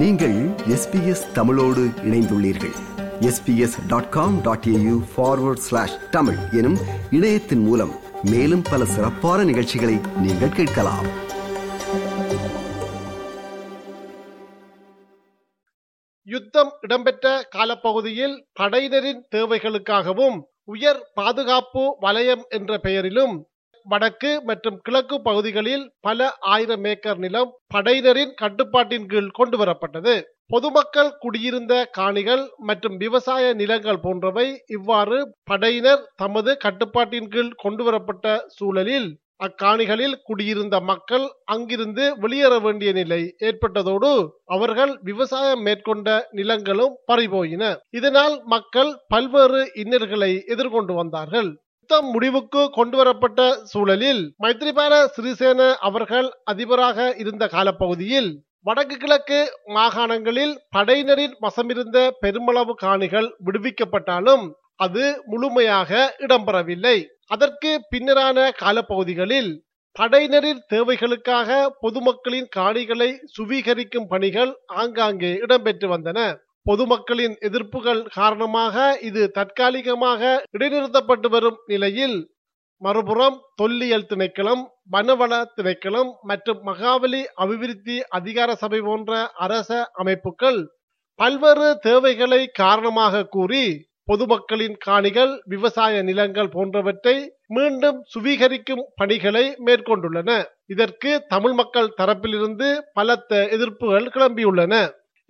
நீங்கள் எஸ்பிஎஸ் தமிழோடு இணைந்துள்ளீர்கள். SBS dot com dot AU forward slash Tamil எனும் இணையத்தின் மூலம் மேலும் பல சிறப்பான நிகழ்ச்சிகளை நீங்கள் கேட்கலாம். யுத்தம் இடம்பெற்ற காலப்பகுதியில் படையினரின் தேவைகளுக்காகவும் உயர் பாதுகாப்பு வலயம் என்ற பெயரிலும் வடக்கு மற்றும் கிழக்கு பகுதிகளில் பல ஆயிரம் ஏக்கர் நிலம் படையினரின் கட்டுப்பாட்டின் கீழ் கொண்டு வரப்பட்டது. பொதுமக்கள் குடியிருந்த காணிகள் மற்றும் விவசாய நிலங்கள் போன்றவை இவ்வாறு படையினர் தமது கட்டுப்பாட்டின் கீழ் கொண்டு வரப்பட்ட சூழலில் அக்காணிகளில் குடியிருந்த மக்கள் அங்கிருந்து வெளியேற வேண்டிய நிலை ஏற்பட்டதோடு அவர்கள் விவசாயம் மேற்கொண்ட நிலங்களும் பறிபோயின. இதனால் மக்கள் பல்வேறு இன்னல்களை எதிர்கொண்டு வந்தார்கள். யுத்தம் முடிவுக்கு கொண்டு வரப்பட்ட சூழலில் மைத்ரிபால சிறிசேன அவர்கள் அதிபராக இருந்த காலப்பகுதியில் வடக்கு கிழக்கு மாகாணங்களில் படையினரின் வசமிருந்த பெருமளவு காணிகள் விடுவிக்கப்பட்டாலும் அது முழுமையாக இடம்பெறவில்லை. அதற்கு பின்னரான காலப்பகுதிகளில் படையினரின் தேவைகளுக்காக பொதுமக்களின் காணிகளை சுவீகரிக்கும் பணிகள் ஆங்காங்கே இடம்பெற்று வந்தன. பொதுமக்களின் எதிர்ப்புகள் காரணமாக இது தற்காலிகமாக இடைநிறுத்தப்பட்டு வரும் நிலையில் மறுபுறம் தொல்லியல் திணைக்களம் வனவள திணைக்களம் மற்றும் மகாவலி அபிவிருத்தி அதிகார சபை போன்ற அரச அமைப்புகள் பல்வேறு தேவைகளை காரணமாக கூறி பொதுமக்களின் காணிகள் விவசாய நிலங்கள் போன்றவற்றை மீண்டும் சுவீகரிக்கும் பணிகளை மேற்கொண்டுள்ளன. இதற்கு தமிழ் மக்கள் தரப்பிலிருந்து பலத்த எதிர்ப்புகள் கிளம்பியுள்ளன.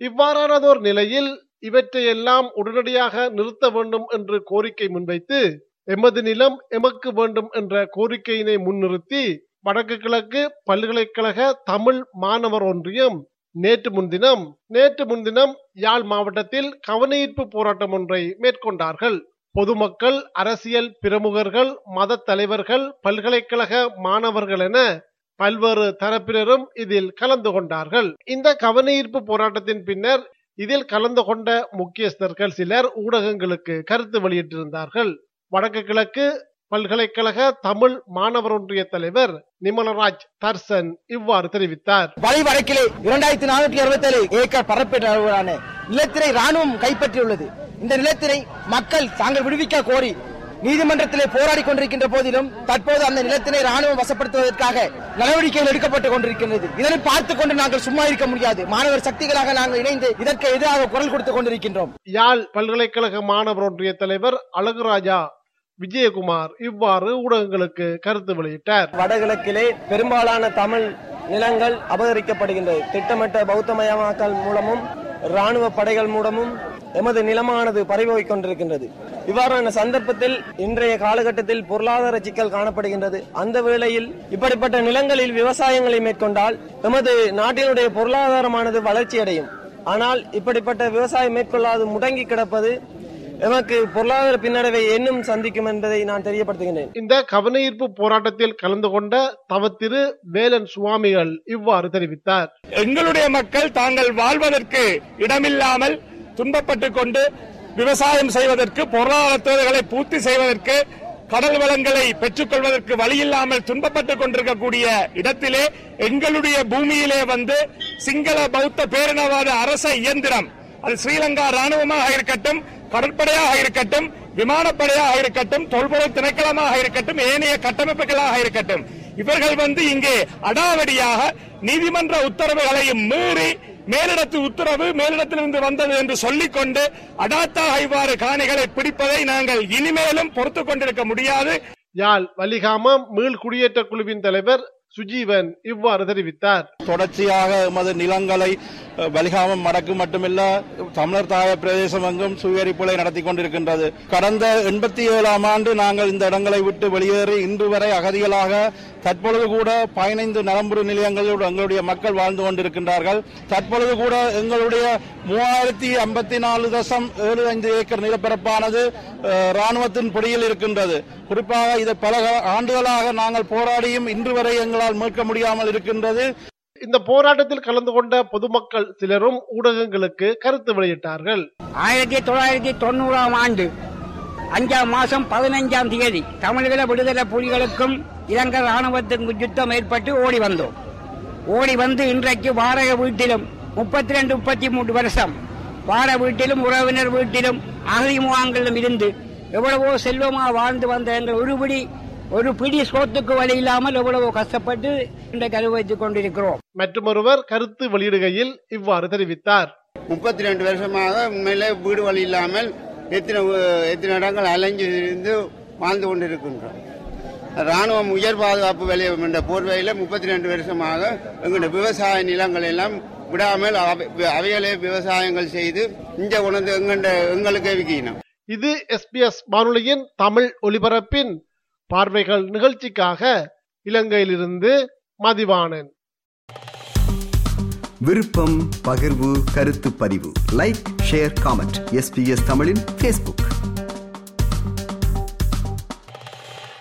இவ்வாறானதோர் நிலையில் இவற்றையெல்லாம் உடனடியாக நிறுத்த வேண்டும் என்று கோரிக்கை முன்வைத்து எமது நிலம் எமக்கு வேண்டும் என்ற கோரிக்கையினை முன்னிறுத்தி வடக்கு கிழக்கு பல்கலைக்கழக தமிழ் மாணவர் ஒன்றியம் நேற்று முன்தினம் நேற்று முன்தினம் யாழ் மாவட்டத்தில் கவனஈர்ப்பு போராட்டம் ஒன்றை மேற்கொண்டார்கள். பொதுமக்கள் அரசியல் பிரமுகர்கள் மத தலைவர்கள் பல்கலைக்கழக மாணவர்கள் என பல்வேறு தரப்பினரும் இதில் கலந்து கொண்டார்கள். இந்த கவனஈர்ப்பு போராட்டத்தின் பின்னர் இதில் கலந்து கொண்ட முக்கியஸ்தர்கள் சிலர் ஊடகங்களுக்கு கருத்து வெளியிட்டிருந்தார்கள். வடக்கு கிழக்கு பல்கலைக்கழக தமிழ் மாணவர் ஒன்றிய தலைவர் நிமலராஜ் தர்சன் இவ்வாறு தெரிவித்தார். வலை வடக்கிலே இரண்டாயிரத்தி நானூற்றி அறுபத்தி ஏழு ஏக்கர் பரப்பேற்ற அளவிலான நிலத்தினை ராணுவம் கைப்பற்றியுள்ளது. இந்த நிலத்தினை மக்கள் தாங்கள் விடுவிக்க கோரி நீதிமன்றத்திலே போராடி கொண்டிருக்கின்ற போதிலும் தற்போது அந்த நிலத்தினை ராணுவம் வசப்படுத்துவதற்காக நடவடிக்கைகள் எடுக்கப்பட்டுக் கொண்டிருக்கின்றது. இதனை பார்த்துக் கொண்டு நாங்கள் சும்மா இருக்க முடியாது. மாணவர் சக்திகளாக நாங்கள் இணைந்து இதற்கு எதிராக குரல் கொடுத்துக் கொண்டிருக்கின்றோம். யாழ் பல்கலைக்கழக மாணவர் ஒன்றிய தலைவர் அழகுராஜா விஜயகுமார் இவ்வாறு ஊடகங்களுக்கு கருத்து வெளியிட்டார். வடகிழக்கிலே பெரும்பாலான தமிழ் நிலங்கள் அபகரிக்கப்படுகின்றது. திட்டமிட்ட பௌத்தமயமாக்கல் மூலமும் ராணுவ படைகள் மூலமும் எமது நிலமானது பறிபோய்க் கொண்டிருக்கின்றது. இவ்வாறான சந்தர்ப்பத்தில் இன்றைய காலகட்டத்தில் பொருளாதார சிக்கல் காணப்படுகின்றது. அந்த வேளையில் இப்படிப்பட்ட நிலங்களில் விவசாயங்களை மேற்கொண்டால் எமது நாட்டினுடைய பொருளாதாரமானது வளர்ச்சியடையும் ஆனால் இப்படிப்பட்ட விவசாயம் மேற்கொள்ளாது முடங்கி கிடப்பது எமக்கு பொருளாதார பின்னடைவை இன்னும் சந்திக்கும் என்பதை நான் தெரியப்படுத்துகின்றேன். இந்த கவனஈர்ப்பு போராட்டத்தில் கலந்து கொண்ட தவத்திரு வேலன் சுவாமிகள் இவ்வாறு தெரிவித்தார். எங்களுடைய மக்கள் தாங்கள் வாழ்வதற்கு இடமில்லாமல் துன்பப்பட்டுக் கொண்டு விவசாயம் செய்வதற்கு பொருளாதார தேவைகளை பூர்த்தி செய்வதற்கு கடல் வளங்களை பெற்றுக் கொள்வதற்கு வழியில்லாமல் துன்பப்பட்டுக் கொண்டிருக்கக்கூடிய இடத்திலே எங்களுடைய பூமியிலே வந்து சிங்கள பௌத்த பேரினவாத அரச இயந்திரம். அது ஸ்ரீலங்கா ராணுவமாக இருக்கட்டும் கடற்படையாக இருக்கட்டும் விமானப்படையாக இருக்கட்டும் தொல்பொருள் திணைக்களமாக இருக்கட்டும் ஏனைய கட்டமைப்புகளாக இருக்கட்டும். இவர்கள் வந்து இங்கே அடாவடியாக நீதிமன்ற உத்தரவுகளையும் மீறி மேலிடத்து உத்தரவு மேலிடத்திலிருந்து வந்தது என்று சொல்லிக்கொண்டு அடாத்தாக இவ்வாறு காணிகளை பிடிப்பதை நாங்கள் இனிமேலும் பொறுத்துக் கொண்டிருக்க முடியாது. யாழ் வலிகாமம் மீள் குடியேற்ற குழுவின் தலைவர் சுஜீவன் இவ்வாறு தெரிவித்தார். தொடர்ச்சியாக எமது நிலங்களை வலிகாமம் வடக்கு மட்டுமில்ல தமிழர் தாய பிரதேசம் எங்கும் சுயரிப்புகளை நடத்தி கொண்டிருக்கின்றது. கடந்த எண்பத்தி ஏழாம் ஆண்டு நாங்கள் இந்த இடங்களை விட்டு வெளியேறி இன்று வரை அகதிகளாக தற்பொழுது கூட பதினைந்து நலம்புறு நிலையங்களோடு எங்களுடைய மக்கள் வாழ்ந்து கொண்டிருக்கின்றார்கள். தற்பொழுது கூட எங்களுடைய மூவாயிரத்தி ஐம்பத்தி நாலு தசம் ஏழு ஐந்து ஏக்கர் நிலப்பரப்பானது ராணுவத்தின் பிடியில் இருக்கின்றது. குறிப்பாக இதை பல ஆண்டுகளாக நாங்கள் போராடியும் இன்று வரை எங்களால் மீட்க முடியாமல் இருக்கின்றது. இந்த போராட்டத்தில் கலந்து கொண்ட பொதுமக்கள் சிலரும் ஊடகங்களுக்கு கருத்து வெளியிட்டார்கள். ஆயிரத்தி தொள்ளாயிரத்தி தொண்ணூறாம் ஆண்டு அஞ்சாம் மாசம் பதினைஞ்சாம் தேதி தமிழக விடுதலை புலிகளுக்கும் இலங்கை ராணுவத்திற்கும் யுத்தம் ஏற்பட்டு ஓடி வந்தோம். ஓடி வந்து இன்றைக்கு வாடகை வீட்டிலும் முப்பத்தி ரெண்டு முப்பத்தி மூன்று வருஷம். வார வீட்டிலும் உறவினர் வீட்டிலும் அகதி முகாம்களிலும் இருந்து எவ்வளவோ செல்வமாக வாழ்ந்து வந்த எங்கள் ஒருபடி ஒரு பிடி சோத்துக்கு வழி இல்லாமல் எவ்வளவோ கஷ்டப்பட்டு இன்றைக்கு அனுபவித்துக் கொண்டிருக்கிறோம். மற்றொருவர் கருத்து வெளியிடுகையில் இவ்வாறு தெரிவித்தார். முப்பத்தி ரெண்டு வருஷமாக உண்மையிலே வீடு வழி இல்லாமல் எத்தனை எத்தனை இடங்கள் அலைஞ்சு இருந்து வாழ்ந்து கொண்டிருக்கின்றோம். ராணுவம் உயர் பாதுகாப்பு வலயம் என்ற போர்வையில முப்பத்தி ரெண்டு வருஷமாக எங்களுடைய விவசாய நிலங்கள் எல்லாம் விடாமல் அவை- அவைகளே விவசாயங்கள் செய்து இங்க கொண்டு எங்கண்ட எங்களுக்கு விற்கணும் இது எஸ்பிஎஸ் வானொலியின் தமிழ் ஒலிபரப்பின் பார்வைகள் நிகழ்ச்சிக்காக இலங்கையிலிருந்து மதிவாணன். விருப்பம் பகிர்வு கருத்து பதிவு. லைக் ஷேர் காமெண்ட் எஸ்பிஎஸ் தமிழின் ஃபேஸ்புக்